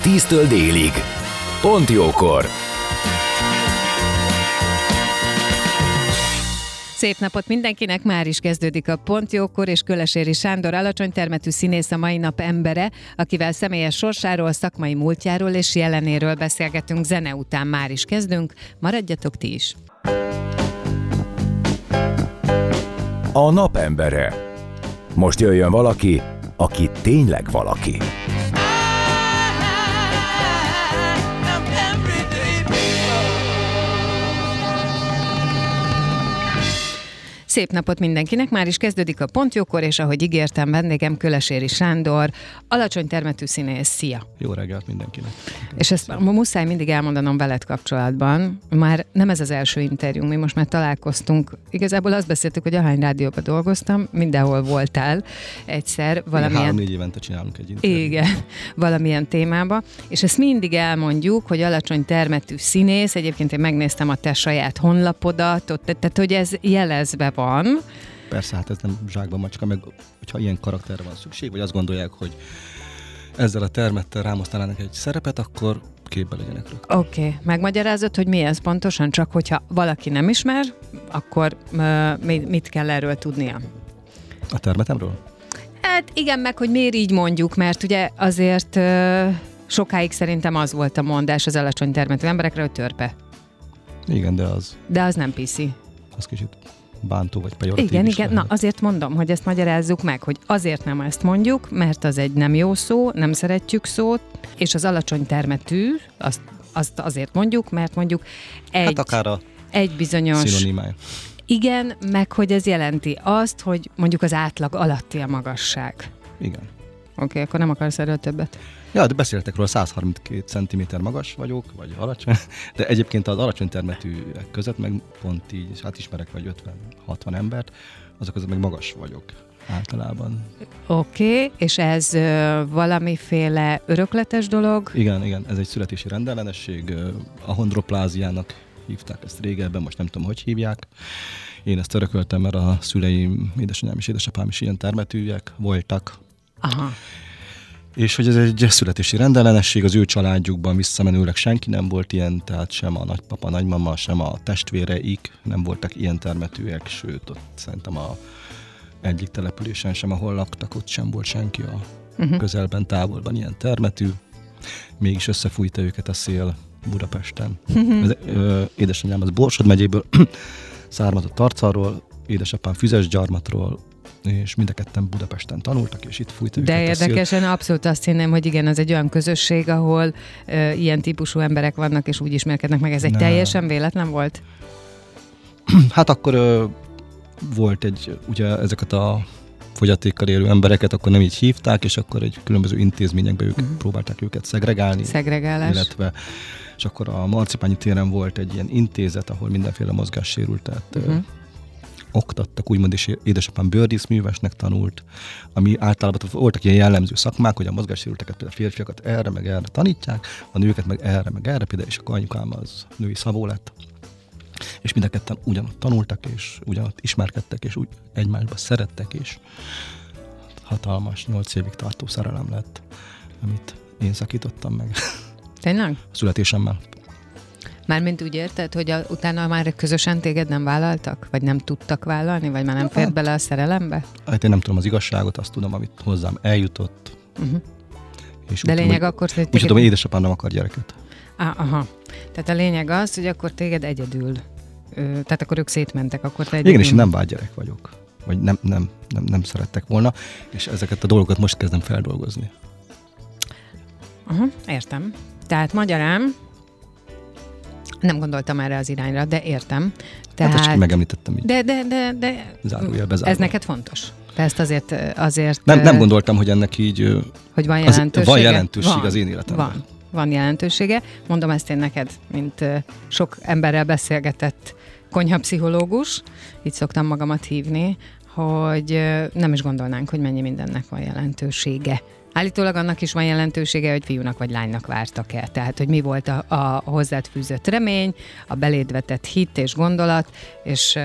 10-től délig. Pont jókor. Szép napot mindenkinek, már is kezdődik a Pontjókor, és Köleséri Sándor alacsony termetű színész a mai nap embere, akivel személyes sorsáról, szakmai múltjáról és jelenéről beszélgetünk zene után már is kezdünk. Maradjatok ti is! A napembere. Most jöjjön valaki, aki tényleg valaki. Szép napot mindenkinek, már is kezdődik a Pontjókor, és ahogy ígértem, vendégem Köleséri Sándor, alacsony termetű színész. Szia! Jó reggelt mindenkinek! És ezt ma muszáj mindig elmondanom veled kapcsolatban. Már nem ez az első interjú, mi most már találkoztunk. Igazából azt beszéltük, hogy Ahány Rádióban dolgoztam, mindenhol voltál egyszer valamilyen... Három-négy évente csinálunk egy interjút. Igen, valamilyen témába. És ezt mindig elmondjuk, hogy alacsony termetű színész, egyébként én megnéztem a te saját honlapodat, ott, tehát hogy ez jelezve van. Persze, hát ez nem zsákban macska, meg hogyha ilyen karakterre van szükség, vagy azt gondolják, hogy ezzel a termettel rámasztanának egy szerepet, akkor képbe legyenek rögtön. Oké, okay. megmagyarázod, hogy mi ez pontosan, csak hogyha valaki nem ismer, akkor uh, mit kell erről tudnia? A termetemről? Hát igen, meg hogy miért így mondjuk, mert ugye azért uh, sokáig szerintem az volt a mondás az alacsony termetű emberekre, hogy törpe. Igen, de az... De az nem piszi. Az kicsit bántó vagy pejoratív Igen, igen, lehet. na azért mondom, hogy ezt magyarázzuk meg, hogy azért nem ezt mondjuk, mert az egy nem jó szó, nem szeretjük szót, és az alacsony termetű, azt, azt azért mondjuk, mert mondjuk egy, Hát akár a egy bizonyos... szinonimája. Igen, meg hogy ez jelenti azt, hogy mondjuk az átlag alatti a magasság. Igen. Oké, okay, akkor nem akarsz erről többet. Ja, de beszéltek róla, 132 cm magas vagyok, vagy alacsony, de egyébként az alacsony termetűek között meg pont így, hát ismerek vagy 50-60 embert, azok között meg magas vagyok általában. Oké, okay, és ez ö, valamiféle örökletes dolog? Igen, igen, ez egy születési rendellenesség, ö, ahondropláziának hívták ezt régebben, most nem tudom, hogy hívják. Én ezt örököltem, mert a szüleim, édesanyám és édesapám is ilyen termetűek voltak. Aha. És hogy ez egy születési rendellenesség, az ő családjukban visszamenőleg senki nem volt ilyen, tehát sem a nagypapa, nagymama, sem a testvéreik nem voltak ilyen termetűek, sőt, ott szerintem a egyik településen sem, ahol laktak, ott sem volt senki a uh-huh. közelben, távolban ilyen termetű. Mégis összefújta őket a szél Budapesten. Uh-huh. Ez, ö, édesanyám az Borsod megyéből származott Tarcalról, édesapám Füzes gyarmatról, és mind a ketten Budapesten tanultak, és itt fújta De érdekesen abszolút azt hinném, hogy igen, az egy olyan közösség, ahol ö, ilyen típusú emberek vannak, és úgy ismerkednek meg. Ez egy Ne. teljesen véletlen volt? Hát akkor ö, volt egy, ugye ezeket a fogyatékkal élő embereket akkor nem így hívták, és akkor egy különböző intézményekbe ők, uh-huh. próbálták őket szegregálni. Szegregálás. Illetve, és akkor a Marcipányi téren volt egy ilyen intézet, ahol mindenféle mozgássérültet uh-huh. Oktattak, úgymond is édesapám bőrdíszművesnek tanult, ami általában voltak ilyen jellemző szakmák, hogy a mozgássérülteket például a férfiakat erre meg erre tanítják, a nőket meg erre meg erre, például, és akkor anyukám az női szabó lett. És mind a ketten ugyanott tanultak, és ugyanott ismerkedtek, és úgy egymásba szerettek, és hatalmas, nyolc évig tartó szerelem lett, amit én szakítottam meg Tényleg? a születésemmel. Mármint úgy érted, hogy a, utána már közösen téged nem vállaltak? Vagy nem tudtak vállalni? Vagy már nem fért bele a szerelembe? Hát én nem tudom az igazságot, azt tudom, amit hozzám eljutott. Uh-huh. És De úgy lényeg tudom, akkor, hogy hogy, úgy tudom, hogy édesapám nem akar gyereket. Ah, aha. Tehát a lényeg az, hogy akkor téged egyedül. Ö, tehát akkor ők szétmentek, akkor te egyedül. Igen, és én nem vágygyerek vagyok. Vagy nem, nem, nem, nem szerettek volna, és ezeket a dolgokat most kezdem feldolgozni. Aha, értem. Tehát magyarán, nem gondoltam erre az irányra, de értem. Tehát, hát ezt csak megemlítettem így, de, de, de, de zárójelbe zárva. ez neked fontos? Te ezt azért, azért Nem, nem gondoltam, hogy ennek így hogy van az, jelentősége? van jelentőség van, az én életemben. Van. van jelentősége. Mondom ezt én neked, mint sok emberrel beszélgetett konyhapszichológus, így szoktam magamat hívni, hogy nem is gondolnánk, hogy mennyi mindennek van jelentősége. Állítólag annak is van jelentősége, hogy fiúnak vagy lánynak vártak-e. Tehát, hogy mi volt a, a hozzád fűzött remény, a belédvetett hit és gondolat, és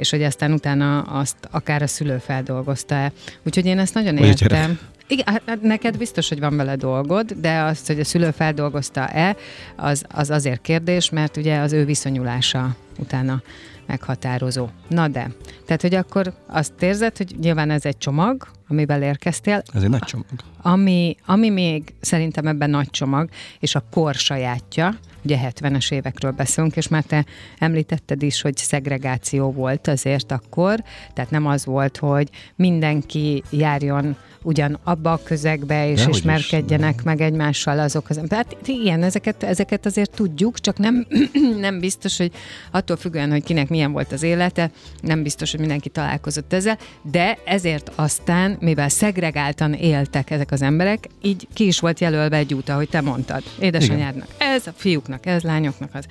és hogy aztán utána azt akár a szülő feldolgozta-e. Úgyhogy én ezt nagyon értem. Igen, hát, hát neked biztos, hogy van vele dolgod, de azt, hogy a szülő feldolgozta-e, az, az azért kérdés, mert ugye az ő viszonyulása utána meghatározó. Na de, tehát, hogy akkor azt érzed, hogy nyilván ez egy csomag, amivel érkeztél. Ez egy nagy csomag. Ami, ami még szerintem ebben nagy csomag, és a kor sajátja, ugye 70-es évekről beszélünk, és már te említetted is, hogy szegregáció volt azért akkor, tehát nem az volt, hogy mindenki járjon ugyan abba a közegbe, és ismerkedjenek is, meg egymással azok az Hát igen, ezeket, ezeket azért tudjuk, csak nem, nem biztos, hogy attól függően, hogy kinek milyen volt az élete, nem biztos, hogy mindenki találkozott ezzel, de ezért aztán, mivel szegregáltan éltek ezek az emberek, így ki is volt jelölve egy út, ahogy te mondtad. Édesanyádnak ez, a fiúknak ez, lányoknak az.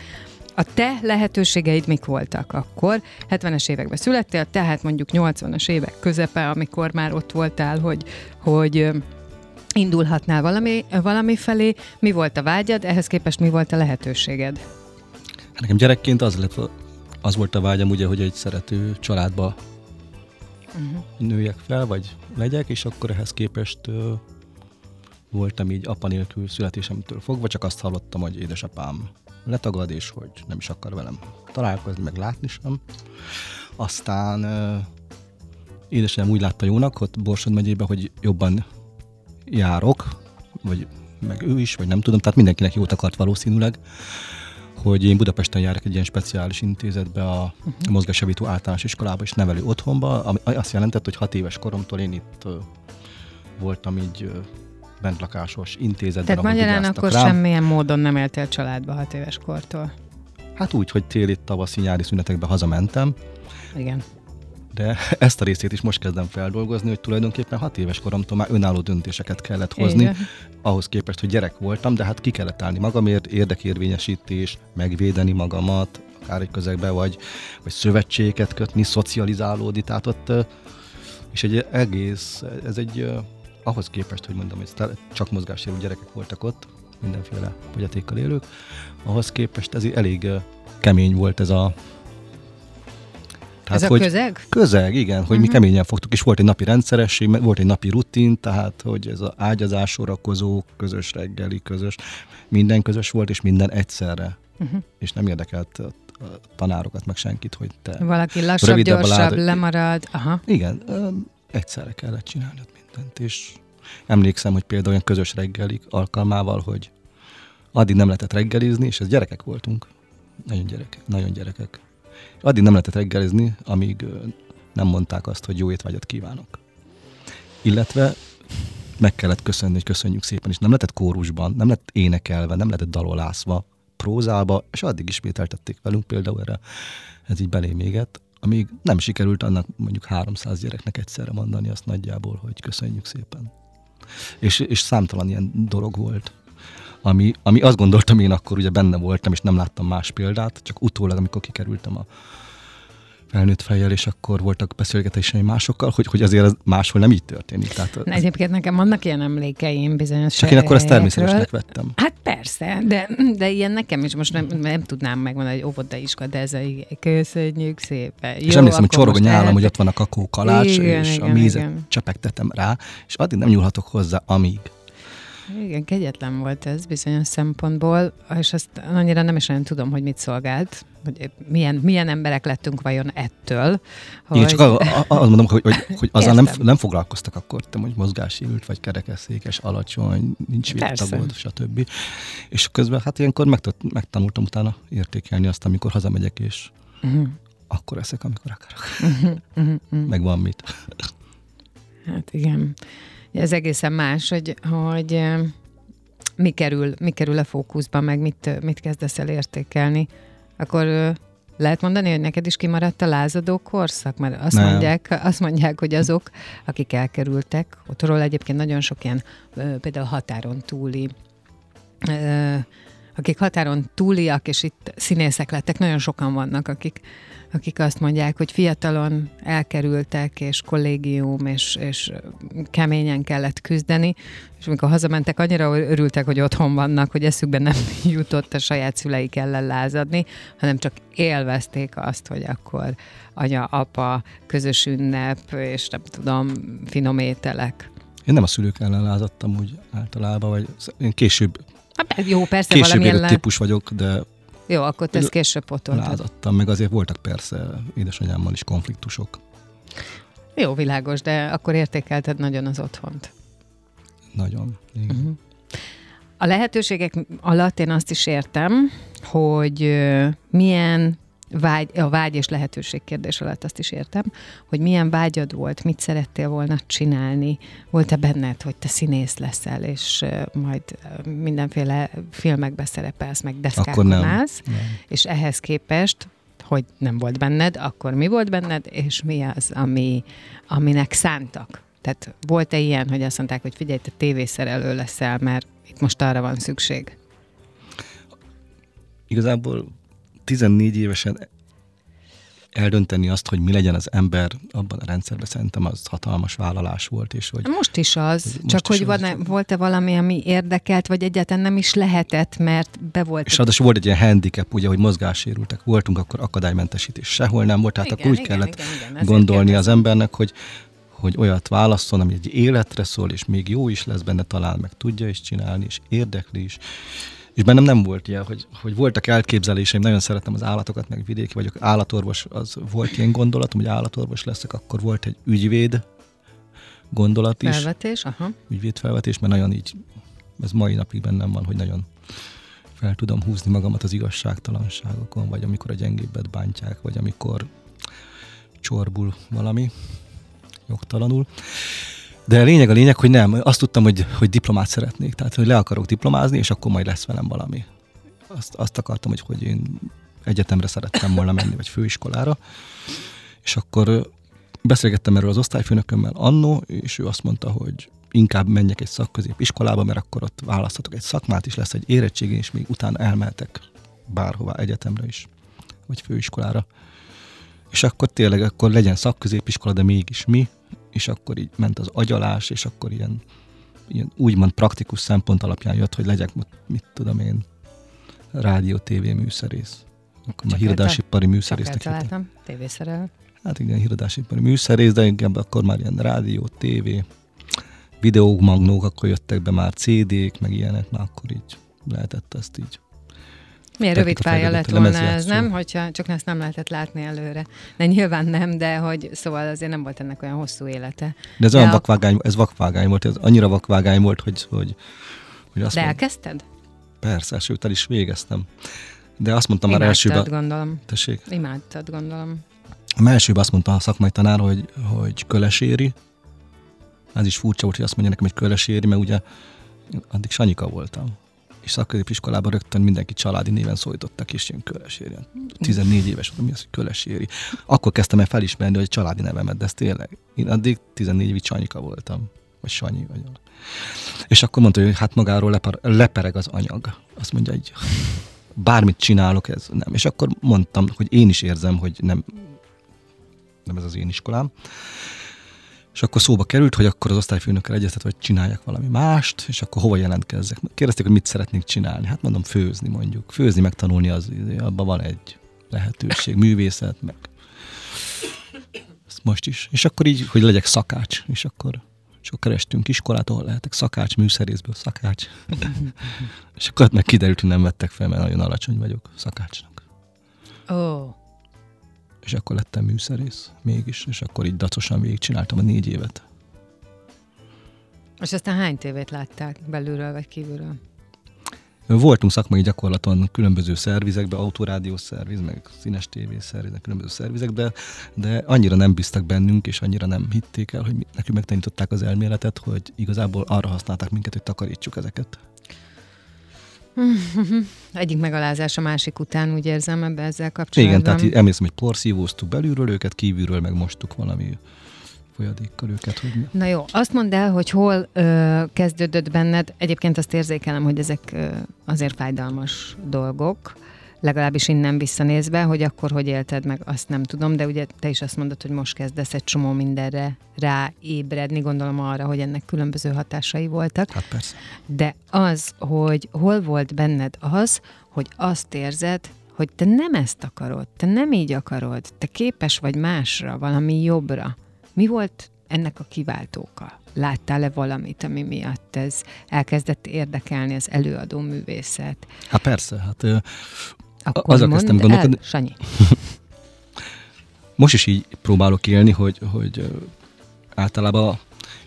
A te lehetőségeid mik voltak akkor? 70-es években születtél, tehát mondjuk 80-as évek közepe, amikor már ott voltál, hogy, hogy indulhatnál valami, valami felé. Mi volt a vágyad, ehhez képest mi volt a lehetőséged? Nekem gyerekként az, lett, az volt a vágyam, ugye, hogy egy szerető családba uh-huh. nőjek fel, vagy legyek, és akkor ehhez képest uh, voltam így apa nélkül születésemtől fogva, csak azt hallottam, hogy édesapám letagad, és hogy nem is akar velem találkozni, meg látni sem. Aztán uh, édesem úgy látta jónak, ott Borsod megyében, hogy jobban járok, vagy meg ő is, vagy nem tudom, tehát mindenkinek jót akart valószínűleg, hogy én Budapesten járok egy ilyen speciális intézetbe, a uh-huh. mozgásjavító általános iskolába és nevelő otthonba, ami azt jelentett, hogy hat éves koromtól én itt voltam így bentlakásos intézetben, Tehát magyarán akkor rám. semmilyen módon nem éltél családba hat éves kortól? Hát úgy, hogy téli, tavaszi, nyári szünetekben hazamentem. Igen. De ezt a részét is most kezdem feldolgozni, hogy tulajdonképpen hat éves koromtól már önálló döntéseket kellett hozni, Igen. ahhoz képest, hogy gyerek voltam, de hát ki kellett állni magamért, érdekérvényesítés, megvédeni magamat, akár egy közegbe, vagy, vagy szövetségeket kötni, szocializálódni, tehát ott, és egy egész, ez egy ahhoz képest, hogy mondom, hogy csak mozgássérű gyerekek voltak ott, mindenféle fogyatékkal élők, ahhoz képest ez elég kemény volt ez a tehát, ez a hogy közeg? Közeg, igen, hogy uh-huh. mi mhm. keményen fogtuk, és volt egy napi rendszeresség, volt egy napi rutin, tehát hogy ez az ágyazás, sorakozó, közös reggeli, közös, minden közös volt, és minden egyszerre. Uh-huh. És nem érdekelt a tanárokat, meg senkit, hogy te Valaki lassabb, gyorsabb, lemarad. Aha. Igen, egyszerre kellett csinálni mindent, és emlékszem, hogy például olyan közös reggelik alkalmával, hogy addig nem lehetett reggelizni, és ez gyerekek voltunk, nagyon gyerekek, nagyon gyerekek. Addig nem lehetett reggelizni, amíg nem mondták azt, hogy jó étvágyat kívánok. Illetve meg kellett köszönni, hogy köszönjük szépen, és nem lehetett kórusban, nem lett énekelve, nem lehetett dalolászva, prózába, és addig ismételtették velünk például erre, ez így belém égett, amíg nem sikerült annak mondjuk 300 gyereknek egyszerre mondani azt nagyjából, hogy köszönjük szépen. És, és számtalan ilyen dolog volt, ami, ami azt gondoltam én akkor, ugye benne voltam, és nem láttam más példát, csak utólag, amikor kikerültem a felnőtt fejjel, és akkor voltak beszélgetéseim másokkal, hogy, hogy azért ez máshol nem így történik. Tehát, Na, egyébként nekem vannak ilyen emlékeim bizonyos Csak én akkor ezt természetesnek vettem. Hát persze, de, de ilyen nekem is most nem, nem tudnám megmondani, hogy óvodaiska, de ez a köszönjük szépen. És Jó, emlékszem, hogy csorog a nyálam, hogy ott van a kakó kalács, igen, és igen, a mézet igen. csepegtetem rá, és addig nem nyúlhatok hozzá, amíg igen, kegyetlen volt ez bizonyos szempontból, és azt annyira nem is nagyon tudom, hogy mit szolgált, hogy milyen, milyen emberek lettünk vajon ettől. Hogy... Igen, csak azt mondom, hogy, hogy, hogy azzal nem, nem foglalkoztak akkor, te hogy mozgásérült, vagy kerekesszékes, alacsony, nincs végtagod, stb. És közben hát ilyenkor megtanultam utána értékelni azt, amikor hazamegyek, és uh-huh. akkor eszek, amikor akarok. Uh-huh, uh-huh. Meg van mit. Hát igen. Ez egészen más, hogy, hogy mi kerül, mi kerül a fókuszba, meg mit, mit kezdesz el értékelni. Akkor lehet mondani, hogy neked is kimaradt a lázadó korszak? Mert azt mondják, azt mondják, hogy azok, akik elkerültek, ottról egyébként nagyon sok ilyen például határon túli akik határon túliak, és itt színészek lettek, nagyon sokan vannak, akik, akik azt mondják, hogy fiatalon elkerültek, és kollégium, és, és keményen kellett küzdeni, és amikor hazamentek, annyira örültek, hogy otthon vannak, hogy eszükben nem jutott a saját szüleik ellen lázadni, hanem csak élvezték azt, hogy akkor anya, apa, közös ünnep, és nem tudom, finom ételek. Én nem a szülők ellen lázadtam úgy általában, vagy én később Hát jó, persze Később valamilyen típus vagyok, de Jó, akkor te ezt később potoltad. lázadtam, meg azért voltak persze édesanyámmal is konfliktusok. Jó, világos, de akkor értékelted nagyon az otthont. Nagyon. Igen. Uh-huh. A lehetőségek alatt én azt is értem, hogy milyen vágy, a vágy és lehetőség kérdés alatt azt is értem, hogy milyen vágyad volt, mit szerettél volna csinálni, volt-e benned, hogy te színész leszel, és majd mindenféle filmekbe szerepelsz, meg deszkákon állsz, és ehhez képest, hogy nem volt benned, akkor mi volt benned, és mi az, ami, aminek szántak? Tehát volt-e ilyen, hogy azt mondták, hogy figyelj, te tévészerelő leszel, mert itt most arra van szükség? Igazából 14 évesen eldönteni azt, hogy mi legyen az ember abban a rendszerben, szerintem az hatalmas vállalás volt, és hogy Most is az, Most csak is hogy az. van-e, volt-e valami, ami érdekelt, vagy egyáltalán nem is lehetett, mert be volt. és ráadásul volt egy ilyen handicap, ugye, hogy mozgássérültek voltunk, akkor akadálymentesítés sehol nem volt, tehát Igen, akkor úgy igen, kellett igen, igen, gondolni az kérdezem. embernek, hogy hogy olyat válasszon, ami egy életre szól, és még jó is lesz benne, talán meg tudja is csinálni, és érdekli is. És bennem nem volt ilyen, hogy, hogy voltak elképzeléseim, nagyon szeretem az állatokat, meg vidéki vagyok, állatorvos, az volt ilyen gondolatom, hogy állatorvos leszek, akkor volt egy ügyvéd gondolat is, Felvetés, aha. ügyvédfelvetés, mert nagyon így, ez mai napig bennem van, hogy nagyon fel tudom húzni magamat az igazságtalanságokon, vagy amikor a gyengébbet bántják, vagy amikor csorbul valami jogtalanul. De a lényeg a lényeg, hogy nem. Azt tudtam, hogy, hogy diplomát szeretnék. Tehát, hogy le akarok diplomázni, és akkor majd lesz velem valami. Azt, azt akartam, hogy, hogy én egyetemre szerettem volna menni, vagy főiskolára. És akkor beszélgettem erről az osztályfőnökömmel annó, és ő azt mondta, hogy inkább menjek egy szakközépiskolába, mert akkor ott választhatok egy szakmát is, lesz egy érettségén, és még utána elmehetek bárhová, egyetemre is, vagy főiskolára. És akkor tényleg akkor legyen szakközépiskola, de mégis mi, és akkor így ment az agyalás, és akkor ilyen, ilyen úgymond praktikus szempont alapján jött, hogy legyek, mit tudom én, rádió, tévé műszerész. Akkor már Csak híradásipari Csak műszerésznek hittem. eltaláltam, tévészerelő. Hát igen, híradásipari műszerész, de inkább akkor már ilyen rádió, tévé, videómagnók, akkor jöttek be már CD-k, meg ilyenek, már akkor így lehetett ezt így. Milyen rövid a pálya lett volna ez, nem? Hogyha csak ezt nem lehetett látni előre. De nyilván nem, de hogy szóval azért nem volt ennek olyan hosszú élete. De ez De olyan ak- vakvágány, ez vakvágány volt, ez annyira vakvágány volt, hogy, hogy, hogy azt De mondtam, elkezdted? persze, sőt, el is végeztem. De azt mondtam már elsőben, Imádtad, gondolom. tessék, Imádtad, gondolom. a elsőben azt mondta a szakmai tanár, hogy, hogy köleséri. Ez is furcsa volt, hogy azt mondja nekem, hogy köleséri, mert ugye addig Sanyika voltam. És szakközépiskolában rögtön mindenki családi néven szólítottak, és ilyen köleséri. 14 éves voltam, mi az, hogy köleséri. Akkor kezdtem el felismerni, hogy családi nevemet, de ez tényleg. Én addig 14 évig Sanyika voltam. Vagy Sanyi vagy. És akkor mondta, hogy hát magáról lepar, lepereg az anyag. Azt mondja, hogy bármit csinálok, ez nem. És akkor mondtam, hogy én is érzem, hogy nem, nem ez az én iskolám. És akkor szóba került, hogy akkor az osztályfőnökkel egyeztet, hogy csináljak valami mást, és akkor hova jelentkezzek. Kérdezték, hogy mit szeretnék csinálni. Hát mondom, főzni mondjuk. Főzni, megtanulni, az, abban van egy lehetőség, művészet, meg ezt most is. És akkor így, hogy legyek szakács, és akkor akkor kerestünk iskolát, ahol lehetek szakács, műszerészből szakács. és akkor ott meg kiderült, hogy nem vettek fel, mert nagyon alacsony vagyok szakácsnak. Ó, És akkor lettem műszerész mégis, és akkor így dacosan végigcsináltam a négy évet. és aztán hány tévét látták belülről vagy kívülről? Voltunk szakmai gyakorlaton különböző szervizekben, autorádiós szerviz, meg színes tévé szervizek, különböző szervizekben, de annyira nem bíztak bennünk, és annyira nem hitték el, hogy mi- nekünk megtanították az elméletet, hogy igazából arra használták minket, hogy takarítsuk ezeket. Egyik megalázás a másik után, úgy érzem ebbe ezzel kapcsolatban. Igen, tehát emlékszem, hogy porszívóztuk belülről őket, kívülről meg mostuk valami folyadékkal őket. Hogy Na jó, azt mondd el, hogy hol ö, kezdődött benned, egyébként azt érzékelem, hogy ezek ö, azért fájdalmas dolgok, legalábbis innen visszanézve, hogy akkor hogy élted meg, azt nem tudom, de ugye te is azt mondod, hogy most kezdesz egy csomó mindenre ráébredni, gondolom arra, hogy ennek különböző hatásai voltak. Hát persze. De az, hogy hol volt benned az, hogy azt érzed, hogy te nem ezt akarod, te nem így akarod, te képes vagy másra, valami jobbra. Mi volt ennek a kiváltóka? Láttál-e valamit, ami miatt ez elkezdett érdekelni az előadó művészet? Hát persze, hát Akkor azzal kezdtem el, gondolkodni- Sanyi. most is így próbálok élni, hogy, hogy általában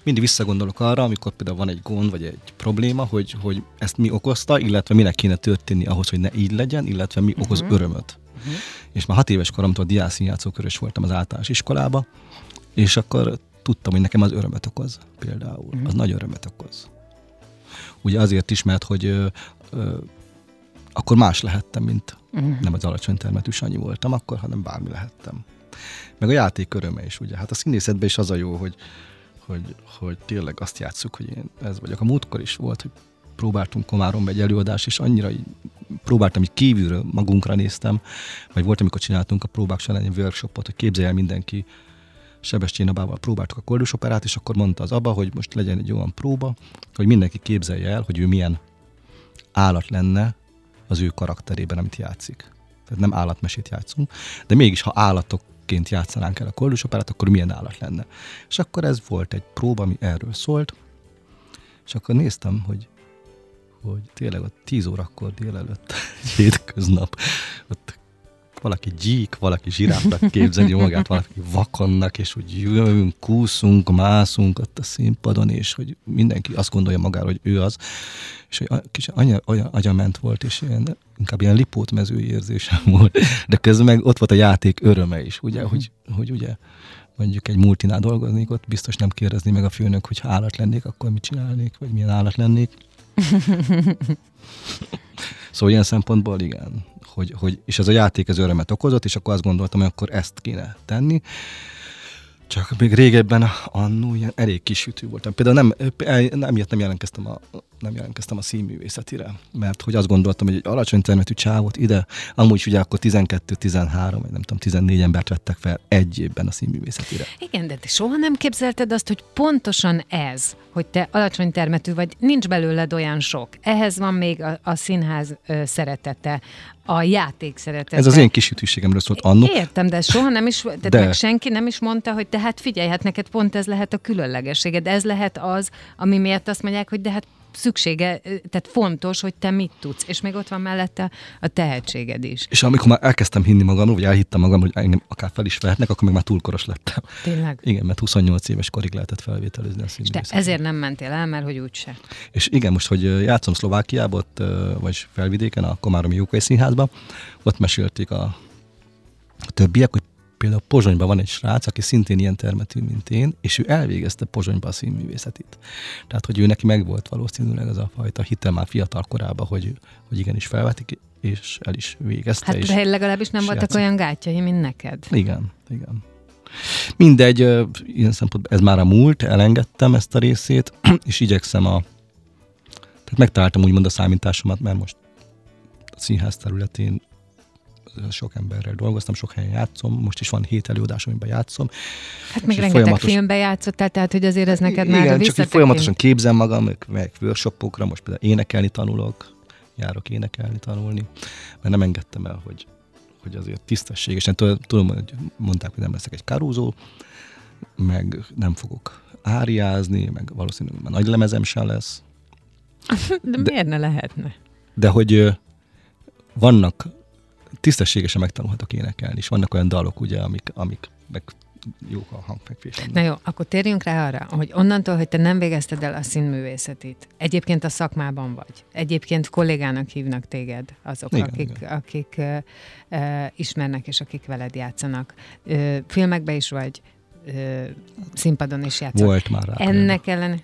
mindig visszagondolok arra, amikor például van egy gond vagy egy probléma, hogy, hogy ezt mi okozta, illetve minek kéne történni ahhoz, hogy ne így legyen, illetve mi okoz Mhm. örömöt. És már hat éves koromtól diászínjátszókörös voltam az általános iskolába, és akkor tudtam, hogy nekem az örömet okoz például. Mhm. Az nagy örömet okoz. Ugye azért is, mert hogy ö, ö, akkor más lehettem, mint Mhm. nem az alacsony termetű Sanyi voltam akkor, hanem bármi lehettem. Meg a játék öröme is, ugye. Hát a színészetben is az a jó, hogy, hogy, hogy tényleg azt játsszuk, hogy én ez vagyok. A múltkor is volt, hogy próbáltunk Komáromba egy előadást, és annyira így próbáltam, hogy kívülről magunkra néztem, vagy volt, amikor csináltunk a próbák során egy workshopot, hogy képzelje el mindenki, Sebestyén Abával próbáltuk a koldus operát, és akkor mondta az Abba, hogy most legyen egy olyan próba, hogy mindenki képzelje el, hogy ő milyen állat lenne az ő karakterében, amit játszik. Tehát nem állatmesét játszunk, de mégis, ha állatokként játszanánk el a koldus operát, akkor milyen állat lenne. És akkor ez volt egy próba, ami erről szólt, és akkor néztem, hogy hogy tényleg ott 10 órakor délelőtt, egy hétköznap, ott valaki gyík, valaki zsiráfnak képzeli magát, valaki vakonnak, és úgy jövünk, kúszunk, mászunk ott a színpadon, és hogy mindenki azt gondolja magára, hogy ő az, és hogy a- kicsit anya, olyan agyament volt, és ilyen, inkább ilyen lipótmező érzésem volt, de közben meg ott volt a játék öröme is, ugye, hogy, hogy ugye mondjuk egy multinál dolgoznék, ott biztos nem kérdezni meg a főnök, hogy ha állat lennék, akkor mit csinálnék, vagy milyen állat lennék. Szóval ilyen szempontból igen, hogy, hogy, és ez a játék az örömet okozott, és akkor azt gondoltam, hogy akkor ezt kéne tenni. Csak még régebben annó ilyen elég kis sütő voltam. Például nem, nem, nem jelentkeztem a, nem jelentkeztem a színművészetire, mert hogy azt gondoltam, hogy egy alacsony termetű csávot ide, amúgy is ugye akkor 12-13, vagy nem tudom, 14 embert vettek fel egy évben a színművészetire. Igen, de te soha nem képzelted azt, hogy pontosan ez, hogy te alacsony termetű vagy, nincs belőled olyan sok. Ehhez van még a, a színház ö, szeretete, a játék szeretete. Ez az én kis ütőségemről szólt annó. Értem, de soha nem is, tehát De. meg senki nem is mondta, hogy de hát figyelj, hát neked pont ez lehet a különlegességed, ez lehet az, ami miatt azt mondják, hogy de hát szüksége, tehát fontos, hogy te mit tudsz, és még ott van mellette a tehetséged is. És amikor már elkezdtem hinni magamról, vagy elhittem magam, hogy engem akár fel is vehetnek, akkor meg már túl koros lettem. Tényleg? Igen, mert 28 éves korig lehetett felvételizni a És te ezért nem mentél el, mert hogy úgyse. És igen, most, hogy játszom Szlovákiában, ott, vagy felvidéken, a Komáromi Jókai Színházban, ott mesélték a, a többiek, hogy például Pozsonyban van egy srác, aki szintén ilyen termetű, mint én, és ő elvégezte Pozsonyban a színművészetét. Tehát, hogy ő neki megvolt valószínűleg az a fajta hite már fiatal korában, hogy, hogy igenis felvetik, és el is végezte. Hát és de legalábbis nem voltak játszik. olyan gátjai, mint neked. igen, igen. Mindegy, ilyen szempontból ez már a múlt, elengedtem ezt a részét, és igyekszem a... Tehát megtaláltam úgymond a számításomat, mert most a színház területén sok emberrel dolgoztam, sok helyen játszom, most is van hét előadás, amiben játszom. Hát még rengeteg folyamatos- filmbe játszottál, tehát hogy azért ez neked már Igen, csak így visszatekint- folyamatosan képzem magam, meg, meg workshopokra, most például énekelni tanulok, járok énekelni, tanulni, mert nem engedtem el, hogy, hogy azért tisztességesen, tudom, hogy mondták, hogy nem leszek egy karúzó, meg nem fogok áriázni, meg valószínűleg már nagy lemezem sem lesz, De, miért ne lehetne? de hogy vannak, tisztességesen megtanulhatok énekelni, és vannak olyan dalok, ugye, amik, amik meg jók a hangfekvésemben. Na jó, akkor térjünk rá arra, hogy onnantól, hogy te nem végezted el a színművészetét, egyébként a szakmában vagy, egyébként kollégának hívnak téged azok, Igen, akik, igen. akik ö, ismernek és akik veled játszanak. Ö, filmekben is vagy, ö, színpadon is játszol. Volt már rá. Ennek ellen...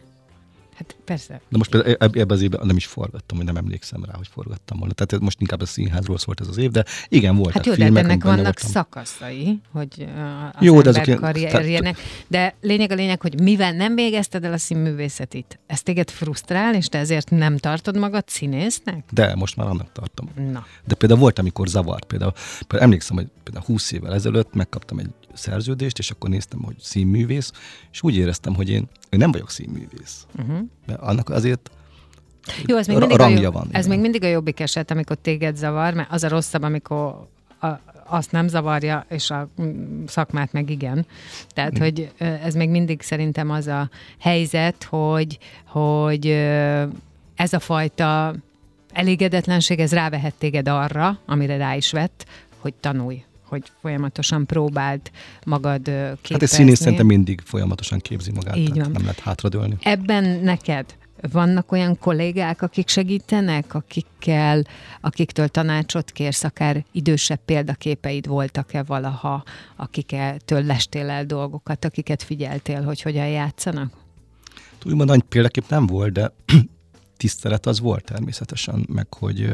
Hát persze. De most például eb- ebben az évben nem is forgattam, hogy nem emlékszem rá, hogy forgattam volna. Tehát most inkább a színházról szólt ez az év, de igen, voltak Hát jó, de filmek, ennek amik benne vannak voltam. szakaszai, hogy az Jó, de azok ilyen- karrierjének. De lényeg a lényeg, hogy mivel nem végezted el a színművészetit, ez téged frusztrál, és te ezért nem tartod magad színésznek? De most már annak tartom. Na, De például volt, amikor zavart. Például, például emlékszem, hogy például 20 évvel ezelőtt megkaptam egy szerződést, és akkor néztem, hogy színművész, és úgy éreztem, hogy én, én nem vagyok színművész. Uh-huh. De annak azért Jó, ez még, mindig a, jobb, van. ez igen. még mindig a jobbik eset, amikor téged zavar, mert az a rosszabb, amikor a, azt nem zavarja, és a mm, szakmát meg igen. Tehát, hogy ez még mindig szerintem az a helyzet, hogy, hogy ez a fajta elégedetlenség, ez rávehet téged arra, amire rá is vett, hogy tanulj hogy folyamatosan próbáld magad képezni. Hát egy színész szerintem mindig folyamatosan képzi magát, Így van. nem lehet hátradőlni. Ebben neked vannak olyan kollégák, akik segítenek, akikkel, akiktől tanácsot kérsz, akár idősebb példaképeid voltak-e valaha, akiktől lestél el dolgokat, akiket figyeltél, hogy hogyan játszanak? Úgymond nagy példakép nem volt, de tisztelet az volt természetesen, meg hogy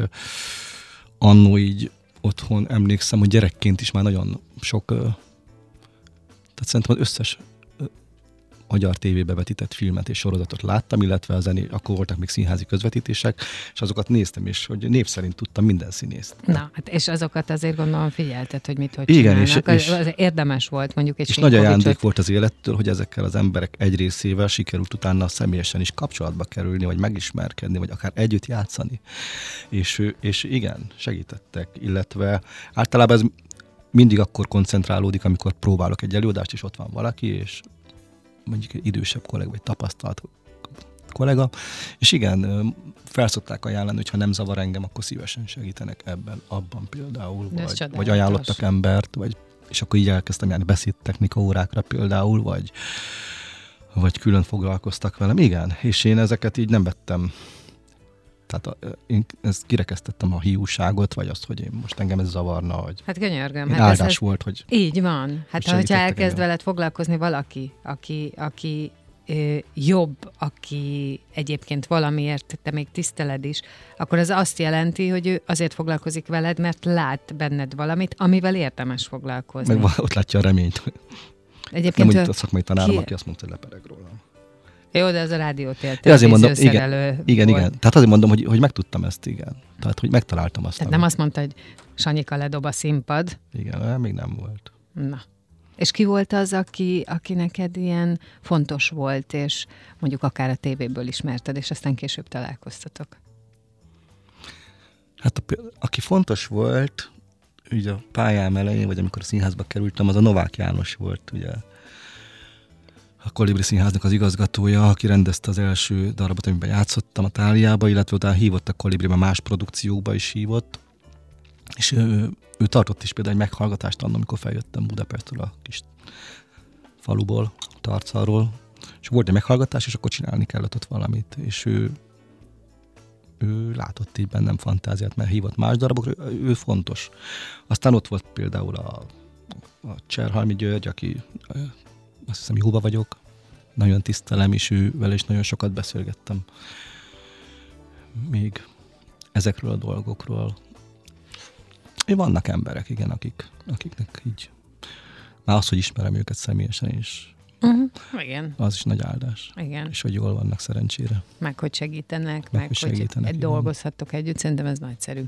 annó így otthon emlékszem, hogy gyerekként is már nagyon sok, tehát szerintem az összes magyar tévébe vetített filmet és sorozatot láttam, illetve a zené, akkor voltak még színházi közvetítések, és azokat néztem, és hogy név szerint tudtam minden színészt. Na, hát és azokat azért gondolom figyelted, hogy mit, hogy Igen, és- csinálnak. és- az, az érdemes volt mondjuk egy És nagy ajándék volt az élettől, hogy ezekkel az emberek egy részével sikerült utána személyesen is kapcsolatba kerülni, vagy megismerkedni, vagy akár együtt játszani. És, és igen, segítettek, illetve általában ez mindig akkor koncentrálódik, amikor próbálok egy előadást, és ott van valaki, és mondjuk egy idősebb kollega, vagy tapasztalt kollega, és igen, felszokták ajánlani, hogy ha nem zavar engem, akkor szívesen segítenek ebben, abban például, De vagy, vagy ajánlottak embert, vagy és akkor így elkezdtem járni beszédtechnika órákra például, vagy, vagy külön foglalkoztak velem. Igen, és én ezeket így nem vettem. Tehát a, én ezt kirekesztettem a hiúságot, vagy azt, hogy én most engem ez zavarna, hogy Hát könyörgöm. hát áldás ez, volt, hogy Így van. Hát ha segítettek elkezd engem. veled foglalkozni valaki, aki, aki ö, jobb, aki egyébként valamiért te még tiszteled is, akkor az azt jelenti, hogy ő azért foglalkozik veled, mert lát benned valamit, amivel érdemes foglalkozni. meg ott látja a reményt. Nem Egyébként úgy ő, a szakmai tanárom, ki- aki azt mondta, hogy lepereg rólam. Jó, de ez a rádiótér Ja, azért mondom, igen, igen, volt. igen. Tehát azért mondom, hogy, hogy megtudtam ezt, igen. Tehát, hogy megtaláltam azt. Tehát nem azt mondta, hogy Sanyika ledob a színpad. Igen, még nem volt. Na. És ki volt az, aki, aki neked ilyen fontos volt, és mondjuk akár a tévéből ismerted, és aztán később találkoztatok? Hát aki fontos volt, ugye a pályám elején, vagy amikor a színházba kerültem, az a Novák János volt, ugye a Kolibri Színháznak az igazgatója, aki rendezte az első darabot, amiben játszottam a Táliába, illetve utána hívott a Kolibribe más produkcióba is hívott, és ő, ő tartott is például egy meghallgatást annak, amikor feljöttem Budapestről a kis faluból, Tarcalról, és volt egy meghallgatás, és akkor csinálni kellett ott valamit, és ő ő látott így bennem fantáziát, mert hívott más darabokra, ő, fontos. Aztán ott volt például a, a Cserhalmi György, aki azt hiszem jóba vagyok, nagyon tisztelem, és ő vele is nagyon sokat beszélgettem. Még ezekről a dolgokról. Vannak emberek, igen, akik, akiknek így már az, hogy ismerem őket személyesen is, Uh-huh. Igen, az is nagy áldás. igen. És hogy jól vannak szerencsére. Meg hogy segítenek, meg, Meg, hogy segítenek, hogy dolgozhattok együtt, szerintem ez nagyszerű.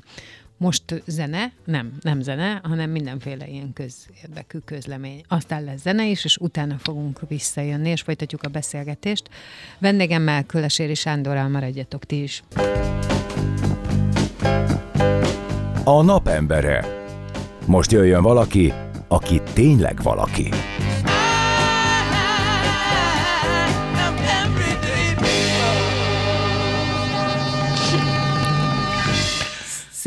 Most zene, nem, nem zene, hanem mindenféle ilyen közérdekű közlemény. Aztán lesz zene is, és utána fogunk visszajönni, és folytatjuk a beszélgetést. Vendégemmel Köleséri Sándorral maradjatok ti is. A napembere. Most jöjjön valaki, aki tényleg valaki.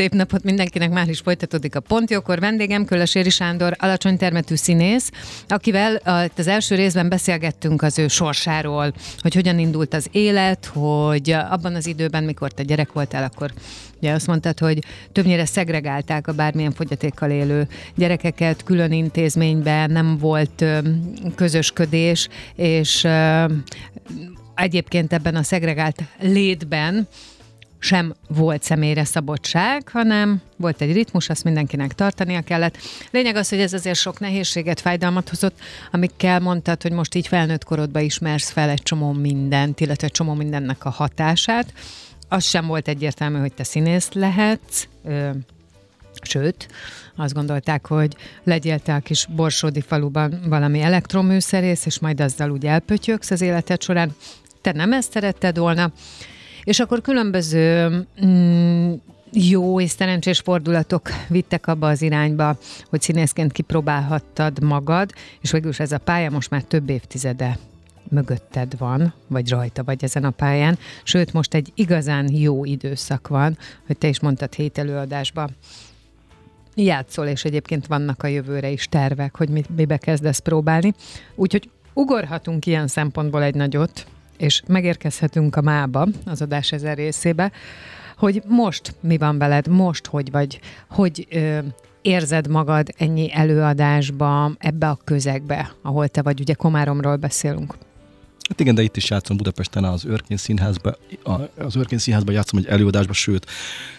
Szép napot mindenkinek, már is folytatódik a Pontjókor. Vendégem Köleséri Sándor, alacsony termetű színész, akivel az első részben beszélgettünk az ő sorsáról, hogy hogyan indult az élet, hogy abban az időben, mikor te gyerek voltál, akkor ugye azt mondtad, hogy többnyire szegregálták a bármilyen fogyatékkal élő gyerekeket, külön intézményben nem volt közösködés, és egyébként ebben a szegregált létben sem volt személyre szabadság, hanem volt egy ritmus, azt mindenkinek tartania kellett. Lényeg az, hogy ez azért sok nehézséget, fájdalmat hozott, amikkel mondtad, hogy most így felnőtt korodba ismersz fel egy csomó mindent, illetve egy csomó mindennek a hatását. Az sem volt egyértelmű, hogy te színész lehetsz, Sőt, azt gondolták, hogy legyél te a kis Borsódi faluban valami elektroműszerész, és majd azzal úgy elpötyöksz az életed során. Te nem ezt szeretted volna. És akkor különböző mm, jó és szerencsés fordulatok vittek abba az irányba, hogy színészként kipróbálhattad magad, és végül ez a pálya most már több évtizede mögötted van, vagy rajta vagy ezen a pályán, sőt most egy igazán jó időszak van, hogy te is mondtad hét előadásba, játszol, és egyébként vannak a jövőre is tervek, hogy mit, mibe kezdesz próbálni. Úgyhogy ugorhatunk ilyen szempontból egy nagyot, és megérkezhetünk a mába, az adás ezer részébe, hogy most mi van veled, most hogy vagy, hogy ö, érzed magad ennyi előadásba, ebbe a közegbe, ahol te vagy, ugye Komáromról beszélünk. Hát igen, de itt is játszom Budapesten az Örkény Színházba, az Örkény Színházba játszom egy előadásba, sőt,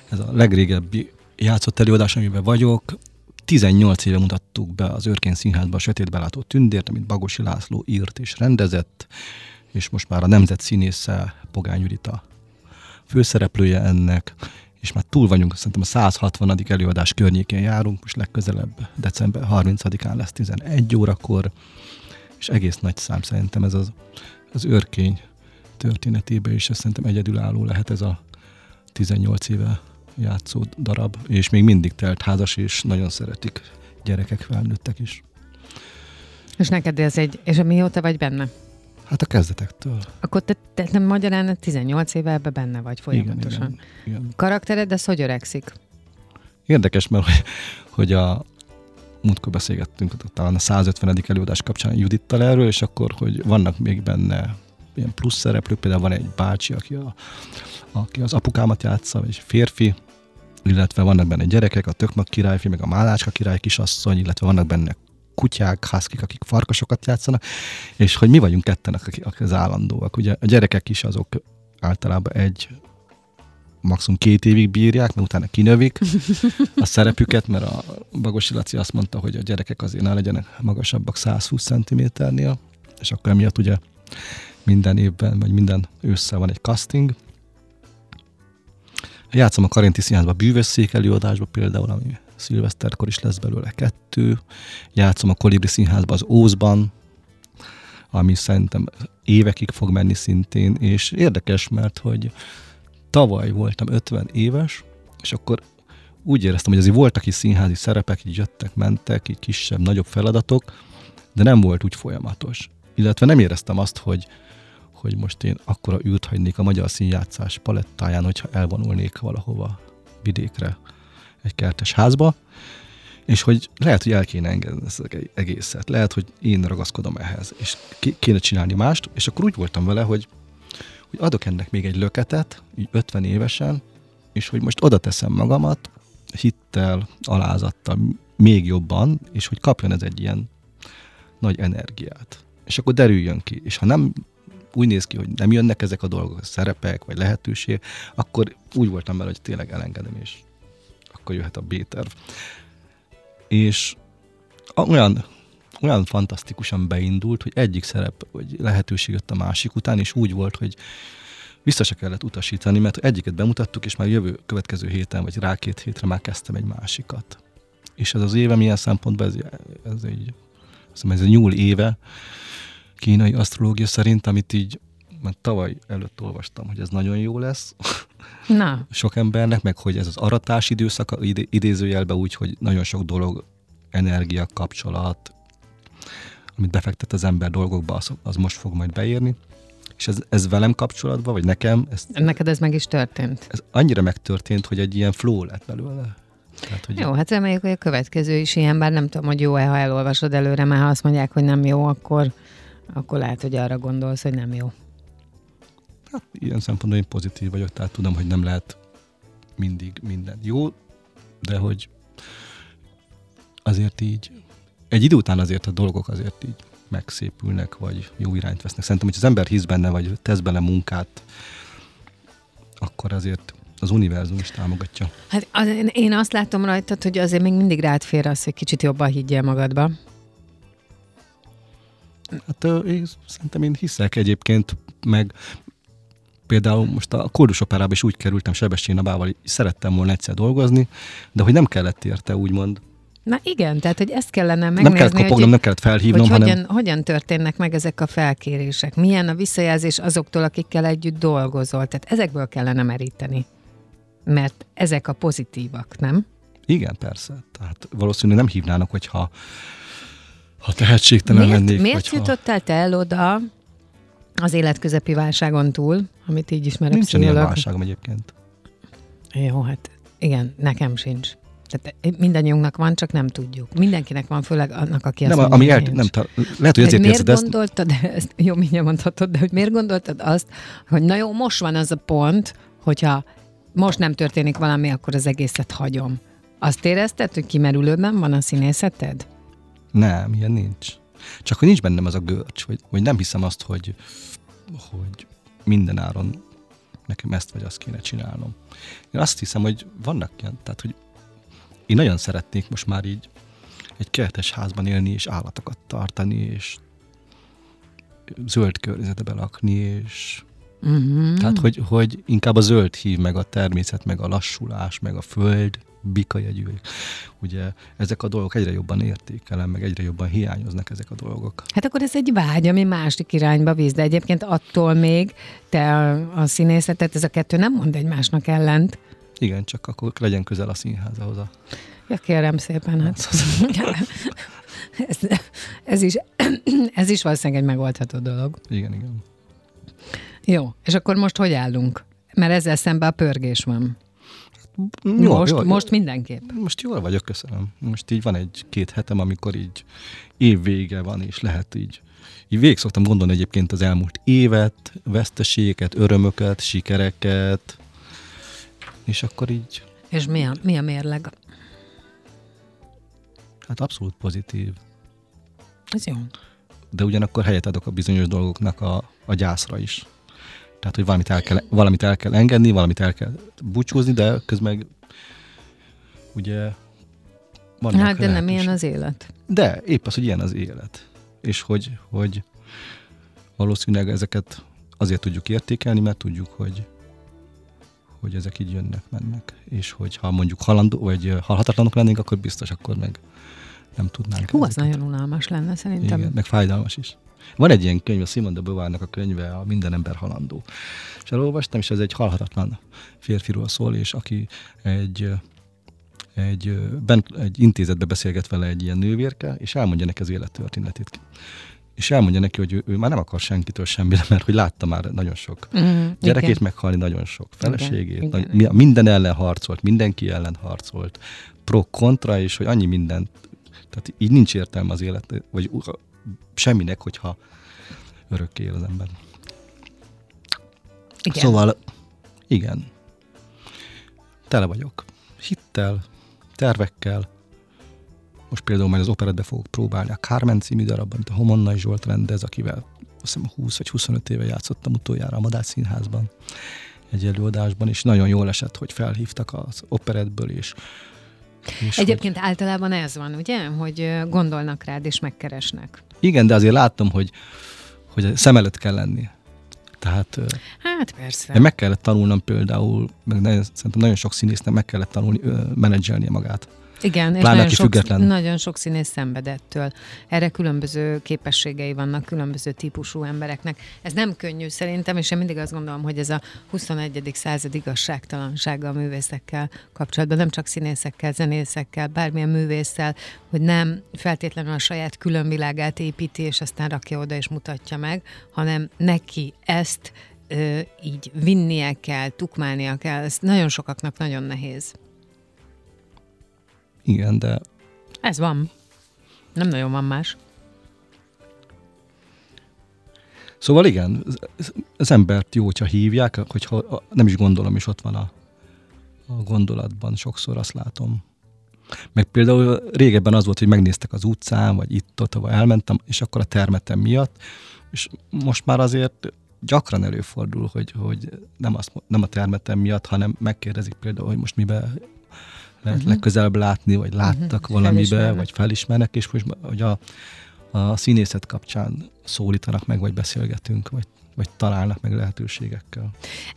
ez a legrégebbi játszott előadás, amiben vagyok. 18 éve mutattuk be az Örkény Színházba a Sötétbelátó tündért, amit Bagosi László írt és rendezett, és most már a nemzet színésze Pogány Judita főszereplője ennek, és már túl vagyunk, szerintem a 160. előadás környékén járunk, most legközelebb december 30-án lesz 11 órakor, és egész nagy szám szerintem ez az, az örkény történetében is, szerintem egyedülálló lehet ez a 18 éve játszó darab, és még mindig telt házas, és nagyon szeretik gyerekek, felnőttek is. És neked ez egy, és mióta vagy benne? Hát a kezdetektől. Akkor te, te nem magyarán 18 éve ebbe benne vagy folyamatosan. Igen, igen, igen. Karaktered, ez hogy öregszik? Érdekes, mert hogy, hogy a múltkor beszélgettünk talán a 150. előadás kapcsán Judittal erről, és akkor, hogy vannak még benne ilyen plusz szereplők, például van egy bácsi, aki, a, aki az apukámat játsza, vagy férfi, illetve vannak benne gyerekek, a Tökmak királyfi, meg a Málácska király kisasszony, illetve vannak benne kutyák, haszkik, akik farkasokat játszanak, és hogy mi vagyunk ketten, akik, az állandóak. Ugye a gyerekek is azok általában egy maximum két évig bírják, mert utána kinövik a szerepüket, mert a Bagosi Laci azt mondta, hogy a gyerekek azért ne legyenek magasabbak 120 cm-nél, és akkor emiatt ugye minden évben, vagy minden ősszel van egy casting. Játszom a Karinti Színházban bűvösszék előadásba például, ami szilveszterkor is lesz belőle kettő. Játszom a Kolibri Színházban az Ózban, ami szerintem évekig fog menni szintén, és érdekes, mert hogy tavaly voltam 50 éves, és akkor úgy éreztem, hogy azért voltak is színházi szerepek, így jöttek, mentek, így kisebb, nagyobb feladatok, de nem volt úgy folyamatos. Illetve nem éreztem azt, hogy, hogy most én akkora űrt hagynék a magyar színjátszás palettáján, hogyha elvonulnék valahova vidékre, egy kertes házba, és hogy lehet, hogy el kéne engedni ezt az egészet. Lehet, hogy én ragaszkodom ehhez, és kéne csinálni mást, és akkor úgy voltam vele, hogy, hogy adok ennek még egy löketet, így 50 évesen, és hogy most oda teszem magamat, hittel, alázattal, még jobban, és hogy kapjon ez egy ilyen nagy energiát. És akkor derüljön ki. És ha nem úgy néz ki, hogy nem jönnek ezek a dolgok, a szerepek, vagy lehetőség, akkor úgy voltam vele, hogy tényleg elengedem, és akkor jöhet a B-terv. És olyan, olyan fantasztikusan beindult, hogy egyik szerep, vagy lehetőség jött a másik után, és úgy volt, hogy vissza se kellett utasítani, mert egyiket bemutattuk, és már jövő következő héten, vagy rá két hétre már kezdtem egy másikat. És ez az évem ilyen szempontból, ez, ez egy, ez egy nyúl éve, kínai asztrológia szerint, amit így mert tavaly előtt olvastam, hogy ez nagyon jó lesz. Na. sok embernek, meg hogy ez az aratás időszaka idézőjelbe úgy, hogy nagyon sok dolog, energia, kapcsolat, amit befektet az ember dolgokba, az, az most fog majd beérni. És ez, ez velem kapcsolatban, vagy nekem? Ez, Neked ez meg is történt? Ez annyira megtörtént, hogy egy ilyen flow lett belőle. Tehát, hogy jó, hát reméljük, hogy a következő is ilyen, bár nem tudom, hogy jó-e, ha elolvasod előre, mert ha azt mondják, hogy nem jó, akkor akkor lehet, hogy arra gondolsz, hogy nem jó. Hát ilyen szempontból én pozitív vagyok, tehát tudom, hogy nem lehet mindig minden jó, de hogy azért így, egy idő után azért a dolgok azért így megszépülnek, vagy jó irányt vesznek. Szerintem, hogy az ember hisz benne, vagy tesz bele munkát, akkor azért az univerzum is támogatja. Hát az, én azt látom rajtad, hogy azért még mindig rád fér az, hogy kicsit jobban higgyél magadba. Hát én szerintem én hiszek egyébként, meg például most a Kódus Operába is úgy kerültem Sebestyén Abával, szerettem volna egyszer dolgozni, de hogy nem kellett érte, úgymond. Na igen, tehát hogy ezt kellene megnézni. Nem kellett kopognom, hogy, nem kellett felhívnom, hogy hanem... hogyan, hogyan történnek meg ezek a felkérések? Milyen a visszajelzés azoktól, akikkel együtt dolgozol? Tehát ezekből kellene meríteni. Mert ezek a pozitívak, nem? Igen, persze. Tehát valószínűleg nem hívnának, hogyha ha tehetségtelen miért, lennék. Miért jutottál te el oda az életközepi válságon túl, amit így ismerek Nincsen ilyen pszichológ? válságom egyébként. Jó, hát igen, nekem sincs. Tehát mindannyiunknak van, csak nem tudjuk. Mindenkinek van, főleg annak, aki azt Nem, mondja, ami el, nincs. nem, ta, lehet, hogy ezért miért ezt. gondoltad ezt, jó, mindjárt mondhatod, de hogy miért gondoltad azt, hogy na jó, most van az a pont, hogyha most nem történik valami, akkor az egészet hagyom. Azt érezted, hogy kimerülőben van a színészeted? Nem, ilyen nincs. Csak hogy nincs bennem az a görcs, hogy, hogy nem hiszem azt, hogy, hogy minden áron nekem ezt vagy azt kéne csinálnom. Én azt hiszem, hogy vannak ilyen, tehát hogy én nagyon szeretnék most már így egy kertes házban élni, és állatokat tartani, és zöld környezetbe lakni, és Uh-huh. tehát, hogy, hogy inkább a zöld hív, meg a természet, meg a lassulás, meg a föld, bikajegyűek. Ugye ezek a dolgok egyre jobban értékelem, meg egyre jobban hiányoznak ezek a dolgok. Hát akkor ez egy vágy, ami másik irányba víz, de egyébként attól még te a, a színészetet, ez a kettő nem mond egymásnak ellent. Igen, csak akkor legyen közel a színház ahhoz a... Ja, kérem szépen, hát ez, ez, is, ez is valószínűleg egy megoldható dolog. Igen, igen. Jó, és akkor most hogy állunk? Mert ezzel szemben a pörgés van. Jó, most, jó, most mindenképp. Most jól vagyok, köszönöm. Most így van egy-két hetem, amikor így év vége van, és lehet így így végig szoktam gondolni egyébként az elmúlt évet, veszteségeket, örömöket, sikereket, és akkor így, És mi a, mi a mérleg? hát abszolút pozitív. Ez jó. de ugyanakkor helyet adok a bizonyos dolgoknak a, a gyászra is. Tehát, hogy valamit el, kell, valamit el kell engedni, valamit el kell búcsúzni, de közben ugye vannak Hát, de nem ilyen az élet. De épp az, hogy ilyen az élet. És hogy, hogy valószínűleg ezeket azért tudjuk értékelni, mert tudjuk, hogy hogy ezek így jönnek, mennek. És hogy ha mondjuk halandó, vagy halhatatlanok lennénk, akkor biztos, akkor meg nem tudnánk. Hú, az ezeket. nagyon unalmas lenne szerintem. Igen, meg fájdalmas is. Van egy ilyen könyv, a Simon de Beauvoirnak a könyve, a Minden ember halandó. És elolvastam, és ez egy halhatatlan férfiról szól, és aki egy, egy, bent, egy intézetbe beszélget vele egy ilyen nővérke, és elmondja neki az élettörténetét. És elmondja neki, hogy ő, ő már nem akar senkitől semmire, mert hogy látta már nagyon sok Mm, gyerekét igen. meghalni, nagyon sok feleségét, Igen, nagy, igen. mi- minden ellen harcolt, mindenki ellen harcolt, pro-kontra, és hogy annyi mindent, tehát így nincs értelme az élet, vagy semminek, hogyha örökké él az ember. Igen. Szóval, igen, tele vagyok. Hittel, tervekkel. Most például majd az operetbe fogok próbálni a Carmen című darabban, amit a Homonnai Zsolt rendez, akivel azt hiszem 20 vagy 25 éve játszottam utoljára a Madách Színházban egy előadásban, és nagyon jól esett, hogy felhívtak az operetből, és, és Egyébként általában ez van, ugye? Hogy gondolnak rád és megkeresnek. Igen, de azért látom, hogy, hogy szem előtt kell lenni. Tehát Hát persze. Meg kellett tanulnom például, meg nagyon, szerintem nagyon sok színésznek meg kellett tanulni menedzselnie magát. Igen, és nagyon sok, független. nagyon sok színész szenvedettől. Erre különböző képességei vannak különböző típusú embereknek. Ez nem könnyű szerintem, és én mindig azt gondolom, hogy ez a 21. század igazságtalansága a művészekkel kapcsolatban, nem csak színészekkel, zenészekkel, bármilyen művésszel, hogy nem feltétlenül a saját különvilágát építi, és aztán rakja oda és mutatja meg, hanem neki ezt ö, így vinnie kell, tukmálnia kell. Ez nagyon sokaknak nagyon nehéz. Igen, de Ez van. Nem nagyon van más. Szóval igen, az- embert jó, hogyha hívják, hogyha nem is gondolom, és ott van a, a gondolatban, sokszor azt látom. Meg például régebben az volt, hogy megnéztek az utcán, vagy itt-ott, ahol elmentem, és akkor a termetem miatt, és most már azért gyakran előfordul, hogy, hogy nem, azt, nem a termetem miatt, hanem megkérdezik például, hogy most mibe lehet uh-huh. legközelebb látni, vagy láttak uh-huh. valamibe, Felismernek. vagy felismernek, és most hogy a, a színészet kapcsán szólítanak meg, vagy beszélgetünk, vagy vagy találnak meg lehetőségekkel.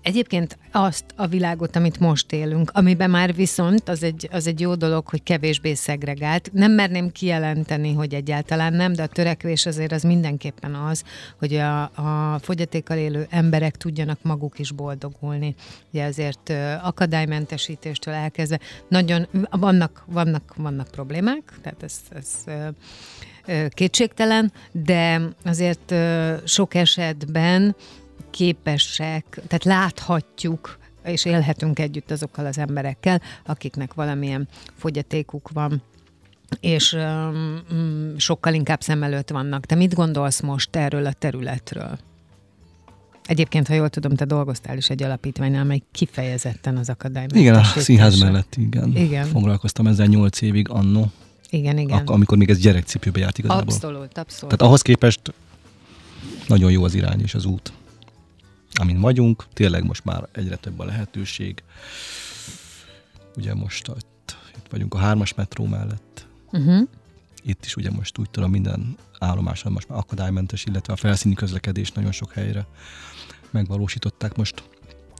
Egyébként azt a világot, amit most élünk, amiben már viszont az egy, az egy jó dolog, hogy kevésbé szegregált. Nem merném kijelenteni, hogy egyáltalán nem, de a törekvés azért az mindenképpen az, hogy a, a fogyatékkal élő emberek tudjanak maguk is boldogulni. Ugye azért akadálymentesítéstől elkezdve nagyon vannak, vannak, vannak problémák, tehát ez, ez kétségtelen, de azért sok esetben képesek, tehát láthatjuk, és élhetünk együtt azokkal az emberekkel, akiknek valamilyen fogyatékuk van és um, sokkal inkább szem előtt vannak. Te mit gondolsz most erről a területről? Egyébként, ha jól tudom, te dolgoztál is egy alapítványnál, amely kifejezetten az akadály. Igen, a színház mellett, igen. igen. Foglalkoztam ezzel nyolc évig annó. Igen, igen. Ak- amikor még ez gyerekcipőbe járt igazából. Abszolút, abszolút. Tehát ahhoz képest nagyon jó az irány és az út, amin vagyunk. Tényleg most már egyre több a lehetőség. Ugye most itt, itt vagyunk a hármas metró mellett. Uh-huh. Itt is ugye most úgy tudom minden állomáson most már akadálymentes, illetve a felszíni közlekedés nagyon sok helyre megvalósították most.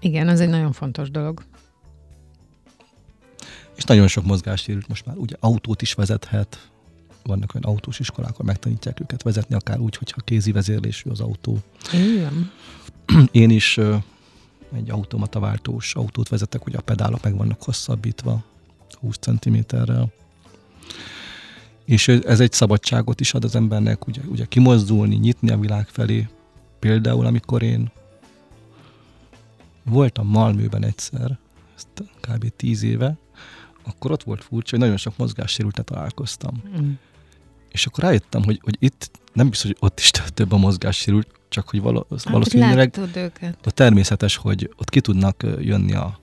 Igen, ez egy nagyon fontos dolog és nagyon sok mozgássérült most már ugye autót is vezethet, vannak olyan autós iskolák, ahol megtanítják őket vezetni, akár úgy, hogyha kézi vezérlésű az autó. Igen. Én is egy automata váltós autót vezetek, hogy a pedálok meg vannak hosszabbítva 20 cm-rel. És ez egy szabadságot is ad az embernek, ugye, ugye kimozdulni, nyitni a világ felé. Például, amikor én voltam Malmőben egyszer, ezt kb. 10 éve, akkor ott volt furcsa, hogy nagyon sok mozgássérültet találkoztam. Mm. És akkor rájöttem, hogy, hogy itt nem biztos, hogy ott is több a mozgássérült, csak hogy való, hát, valószínűleg a természetes, hogy ott ki tudnak jönni a,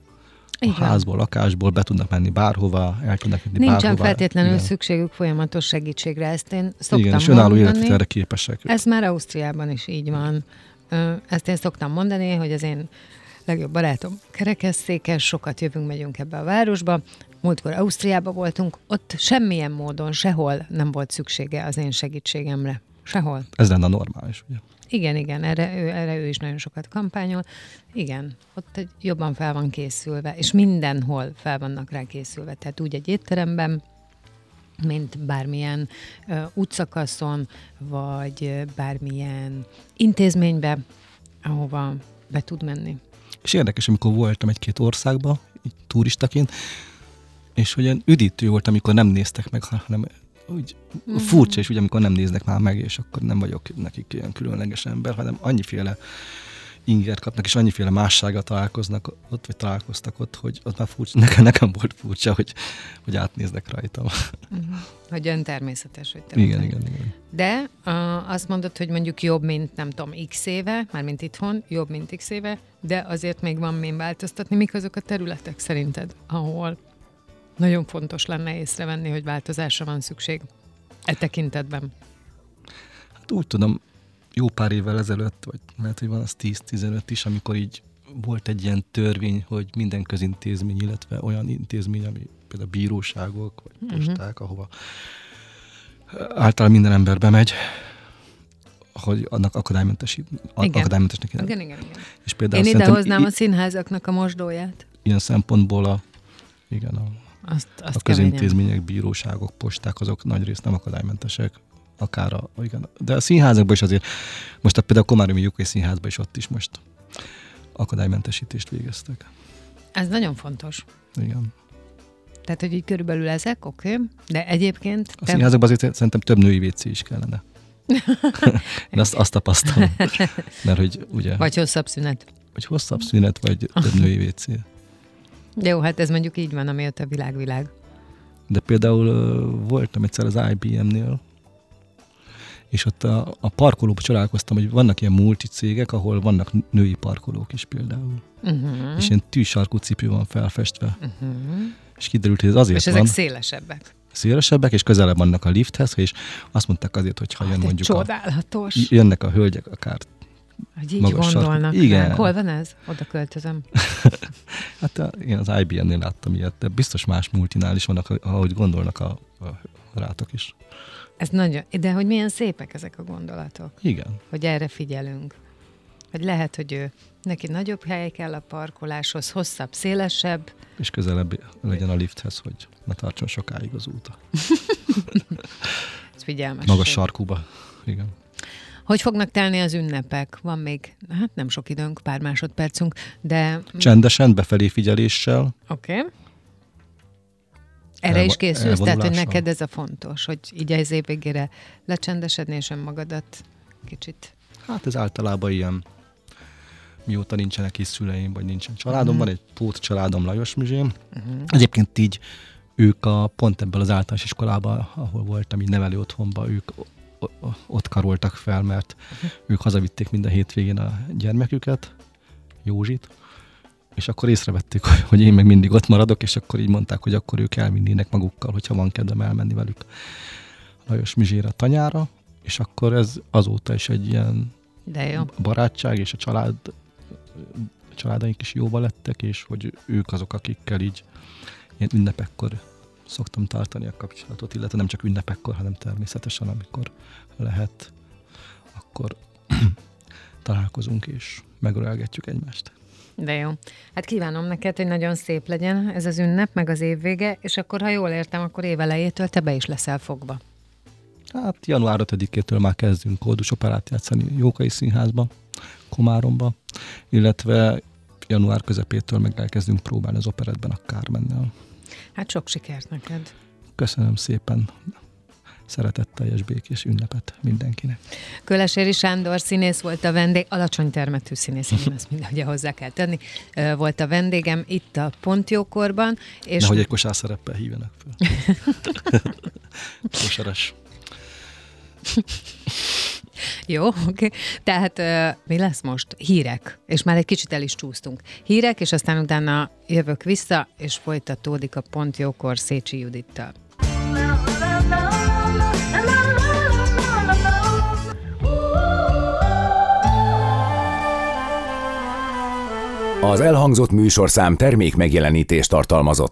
a házból, lakásból, be tudnak menni bárhova, el tudnak menni Nincsen bárhova. feltétlenül Igen. szükségük folyamatos segítségre, ezt én szoktam Igen, és önálló erre képesek. Ez már Ausztriában is így van. Ezt én szoktam mondani, hogy az én legjobb barátom kerekesszékes, sokat jövünk, megyünk ebbe a városba, múltkor Ausztriába voltunk, ott semmilyen módon, sehol nem volt szüksége az én segítségemre. Sehol. Ez lenne normális, ugye? Igen, igen, erre ő, erre ő is nagyon sokat kampányol. Igen, ott egy, jobban fel van készülve, és mindenhol fel vannak rá készülve. Tehát úgy egy étteremben, mint bármilyen uh, útszakaszon, vagy uh, bármilyen intézménybe, ahova be tud menni. És érdekes, amikor voltam egy-két országba, így turistaként, és hogy olyan üdítő volt, amikor nem néztek meg, hanem úgy mm-hmm. furcsa is, ugye, amikor nem néznek már meg, és akkor nem vagyok nekik ilyen különleges ember, hanem annyiféle inger kapnak, és annyiféle mássággal találkoznak ott, vagy találkoztak ott, hogy az már furcsa, nekem, nekem volt furcsa, hogy, hogy átnéznek rajtam. Uh-huh. Hogy ön természetes, hogy te Igen, igen, igen. De uh, azt mondod, hogy mondjuk jobb, mint nem tudom, x éve, mármint itthon, jobb, mint x éve, de azért még van min változtatni. Mik azok a területek szerinted, ahol nagyon fontos lenne észrevenni, hogy változásra van szükség e tekintetben. Hát úgy tudom, jó pár évvel ezelőtt, vagy lehet, hogy van az 10-15 is, amikor így volt egy ilyen törvény, hogy minden közintézmény, illetve olyan intézmény, ami például bíróságok, vagy mhm. posták, uh-huh. ahova által minden ember bemegy, hogy annak akadálymentes, akadálymentesnek igen, igen, igen. És például Én idehoznám a színházaknak a mosdóját. Ilyen szempontból a, igen, a azt, azt a közintézmények, bíróságok, posták, azok nagy részt nem akadálymentesek. Akár a, igen. De a színházakban is azért, most a például a Komáromi Jukai Színházban is ott is most akadálymentesítést végeztek. Ez nagyon fontos. Igen. Tehát, hogy így körülbelül ezek, oké, okay. de egyébként... A te... színházakban azért szerintem több női WC is kellene. Én azt, azt tapasztalom. Mert hogy ugye... Vagy hosszabb szünet. Vagy hosszabb szünet, vagy több női WC. Jó, hát ez mondjuk így van, amiatt a világ-világ. De például voltam egyszer az IBM-nél, és ott a, a parkolóban csodálkoztam, hogy vannak ilyen multicégek, ahol vannak női parkolók is például. Uh-huh. És ilyen tűsarkú cipő van felfestve. Uh-huh. És kiderült, hogy ez azért és van. ezek szélesebbek. szélesebbek, és közelebb vannak a lifthez, és azt mondták azért, hogy ha jön mondjuk a, csodálatos, jönnek a hölgyek akár, hogy így magas gondolnak. Igen. ránk. Hol van ez? Oda költözöm. hát a, én az IBM-nél láttam ilyet, de biztos más multinál is vannak, ahogy gondolnak a, a rátok is. Ez nagyon, de hogy milyen szépek ezek a gondolatok, Igen. hogy erre figyelünk. Hogy lehet, hogy ő, neki nagyobb hely kell a parkoláshoz, hosszabb, szélesebb, És közelebb legyen a lifthez, hogy ne tartson sokáig az út. ez figyelmes. Magas sarkúba. Igen. Hogy fognak telni az ünnepek? Van még, hát nem sok időnk, pár másodpercünk, de oké. Csendesen, befelé figyeléssel, Okay. Erre is készülsz, tehát hogy neked ez a fontos, hogy így az év végére lecsendesedni és önmagadat kicsit. Hát ez általában ilyen, mióta nincsenek is szüleim, vagy nincsen családom, van egy pót családom Lajos Mizsém. Egyébként így ők a, pont ebből az általános iskolában, ahol voltam, így nevelő otthonban, ők ott karoltak fel, mert ők hazavitték minden hétvégén a gyermeküket, Józsit, és akkor észrevették, hogy- én meg mindig ott maradok, és akkor így mondták, hogy akkor ők elvinnének magukkal, hogyha van kedvem elmenni velük Lajos Mizsére tanyára, és akkor ez azóta is egy ilyen De jó. barátság és a család a családaink is jóba lettek, és hogy ők azok, akikkel így ilyen ünnepekkor szoktam tartani a kapcsolatot, illetve nem csak ünnepekkor, hanem természetesen, amikor lehet, akkor találkozunk és megölelgetjük egymást. De jó. Hát kívánom neked, hogy nagyon szép legyen ez az ünnep, meg az évvége, és akkor, ha jól értem, akkor évelejétől te be is leszel fogva. Hát január 5-től már kezdünk kódus operát játszani Jókai Színházba, Komáromba, illetve január közepétől meg elkezdünk próbálni az operetben a Kármennel. Hát sok sikert neked. Köszönöm szépen szeretetteljes békés ünnepet mindenkinek. Köleséri Sándor színész volt a vendég, alacsony termetű színész, ezt mindegy hozzá kell tenni, volt a vendégem itt a Pontjókorban, és Nehogy egy kosár szereppel hívjanak fel. Kosaras. Jó, oké. Okay. Tehát ö, mi lesz most? Hírek. És már egy kicsit el is csúsztunk. Hírek, és aztán utána jövök vissza, és folytatódik a Pont Jókor Szécsi Judittal. Az elhangzott műsorszám termék megjelenítést tartalmazott.